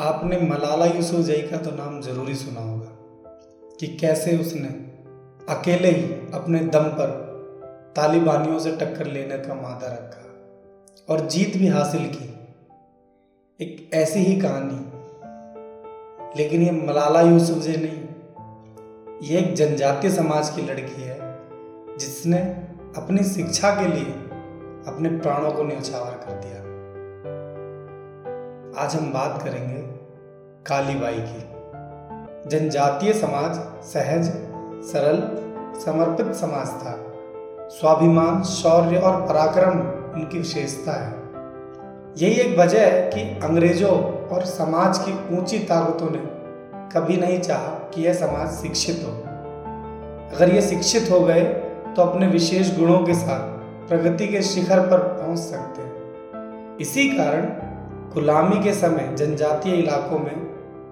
आपने मलाला यूसुफजई का तो नाम ज़रूरी सुना होगा कि कैसे उसने अकेले ही अपने दम पर तालिबानियों से टक्कर लेने का मादा रखा और जीत भी हासिल की। एक ऐसी ही कहानी। लेकिन ये मलाला यूसुफजई नहीं, ये एक जनजातीय समाज की लड़की है जिसने अपनी शिक्षा के लिए अपने प्राणों को न्यौछावर कर दिया। आज हम बात करेंगे कालीबाई की। जनजातीय समाज सहज, सरल, समर्पित समाज था। स्वाभिमान, शौर्य और पराक्रम उनकी विशेषता है। यही एक वजह है कि अंग्रेज़ों और समाज की ऊँची ताकतों ने कभी नहीं चाहा कि यह समाज शिक्षित हो। अगर ये शिक्षित हो गए तो अपने विशेष गुणों के साथ प्रगति के शिखर पर पहुँच सकते हैं। इसी कारण गुलामी के समय जनजातीय इलाकों में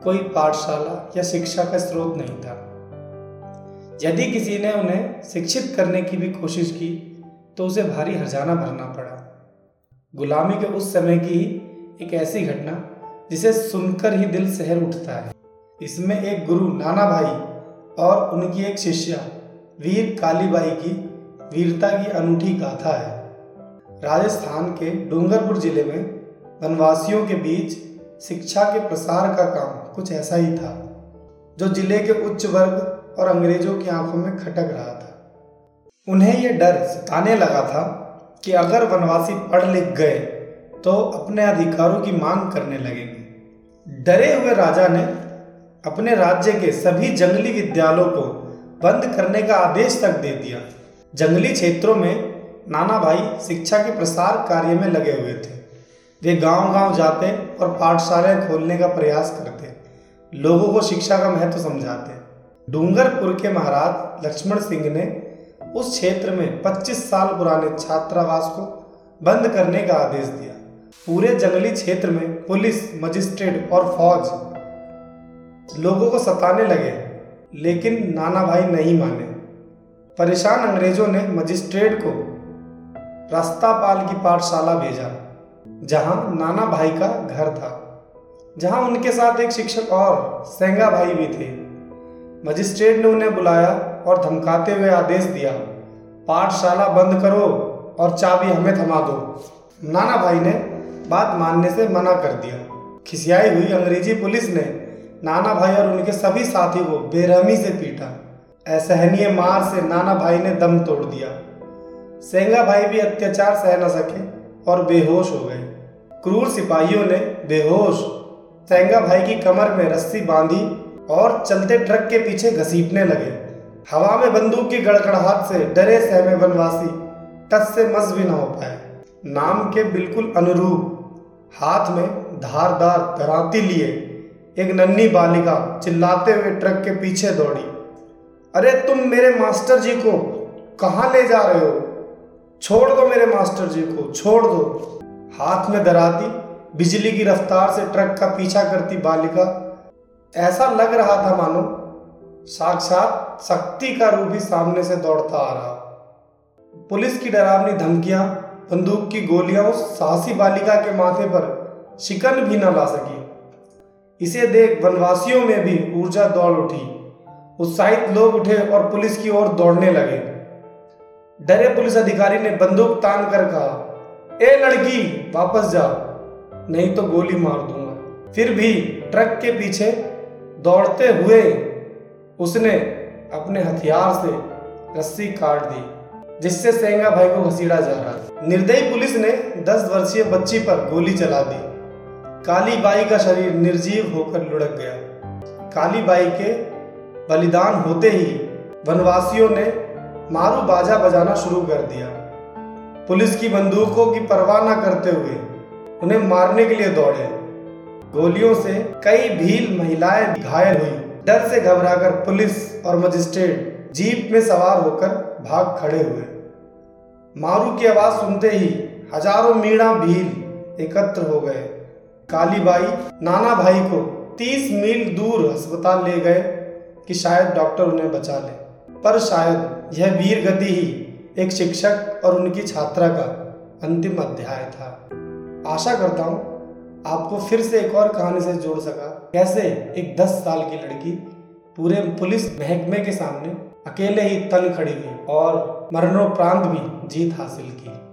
कोई पाठशाला या शिक्षा का स्रोत नहीं था। यदि किसी ने उन्हें शिक्षित करने की भी कोशिश की तो उसे भारी हरजाना भरना पड़ा। गुलामी के उस समय की एक ऐसी घटना, जिसे सुनकर ही दिल शहर उठता है। इसमें एक गुरु नाना भाई और उनकी एक शिष्या, वीर कालीबाई की वीरता की अनूठी गाथा है। राजस्थान के डूंगरपुर ज़िले में वनवासियों के बीच शिक्षा के प्रसार का काम कुछ ऐसा ही था, जो ज़िले के उच्च वर्ग और अंग्रेज़ों की आँखों में खटक रहा था। उन्हें यह डर सताने लगा था कि अगर वनवासी पढ़ लिख गए तो अपने अधिकारों की मांग करने लगेंगे। डरे हुए राजा ने अपने राज्य के सभी जंगली विद्यालयों को बंद करने का आदेश तक दे दिया। जंगली क्षेत्रों में नाना भाई शिक्षा के प्रसार कार्य में लगे हुए थे। वे गाँव गाँव जाते और पाठशालाएँ खोलने का प्रयास करते लोगों को शिक्षा का महत्व समझाते डूंगरपुर के महाराज लक्ष्मण सिंह ने उस क्षेत्र में 25 साल पुराने छात्रावास को बंद करने का आदेश दिया। पूरे जंगली क्षेत्र में पुलिस, मजिस्ट्रेट और फौज लोगों को सताने लगे, लेकिन नाना भाई नहीं माने। परेशान अंग्रेज़ों ने मजिस्ट्रेट को रास्तापाल की पाठशाला भेजा। जहाँ नाना भाई का घर था, जहाँ उनके साथ एक शिक्षक और सेंगा भाई भी थे। मजिस्ट्रेट ने उन्हें बुलाया और धमकाते हुए आदेश दिया, पाठशाला बंद करो और चाबी हमें थमा दो। नाना भाई ने बात मानने से मना कर दिया। खिसियाई हुई अंग्रेज़ी पुलिस ने नाना भाई और उनके सभी साथी को बेरहमी से पीटा। असहनीय मार से नाना भाई ने दम तोड़ दिया। सेंगा भाई भी अत्याचार सह न सके और बेहोश हो गए। क्रूर सिपाहियों ने बेहोश, सेंगा भाई की कमर में रस्सी बांधी और चलते ट्रक के पीछे घसीटने लगे। हवा में बंदूक की गड़गड़ाहट से डरे सहमे वनवासी टस से मस भी न हो पाए। नाम के बिल्कुल अनुरूप हाथ में धारदार दराती लिए एक नन्ही बालिका चिल्लाते हुए ट्रक के पीछे दौड़ी। अरे तुम मेरे मास्टर जी को कहाँ ले जा रहे हो? छोड़ दो मेरे मास्टर जी को, छोड़ दो। हाथ में दराती, बिजली की रफ्तार से ट्रक का पीछा करती बालिका। ऐसा लग रहा था मानो, साक्षात शक्ति का रूप ही सामने से दौड़ता आ रहा। पुलिस की डरावनी धमकियाँ, बंदूक की गोलियाँ उस साहसी बालिका के माथे पर शिकन भी न ला सकी। इसे देख वनवासियों में भी ऊर्जा दौड़ उठी। उत्साहित लोग उठे और पुलिस की ओर दौड़ने लगे। डरे पुलिस अधिकारी ने बंदूक तान कर कहा, ए लड़की, वापस जा, नहीं तो गोली मार दूँगा। फिर भी ट्रक के पीछे दौड़ते हुए उसने अपने हथियार से रस्सी काट दी, जिससे सेंगा भाई को घसीड़ा जा रहा था। निर्दयी पुलिस ने 10 वर्षीय बच्ची पर गोली चला दी। काली बाई का शरीर निर्जीव होकर लुढ़क गया। काली बाई के बलिदान होते ही वनवासियों ने मारू बाजा बजाना शुरू कर दिया। पुलिस की बंदूकों की परवाह न करते हुए उन्हें मारने के लिए दौड़े। गोलियों से कई भील महिलाएँ घायल हुई। डर से घबराकर पुलिस और मजिस्ट्रेट जीप में सवार होकर भाग खड़े हुए। मारू की आवाज़ सुनते ही हज़ारों मीणा भील एकत्र हो गए। कालीबाई नाना भाई को तीस मील दूर अस्पताल ले गए कि शायद डॉक्टर उन्हें बचा ले। पर शायद यह वीर गति ही एक शिक्षक और उनकी छात्रा का अंतिम अध्याय था। आशा करता हूँ आपको फिर से एक और कहानी से जोड़ सका। कैसे एक 10 साल की लड़की पूरे पुलिस महकमे के सामने अकेले ही तन खड़ी हुई और मरणोपरांत भी जीत हासिल की।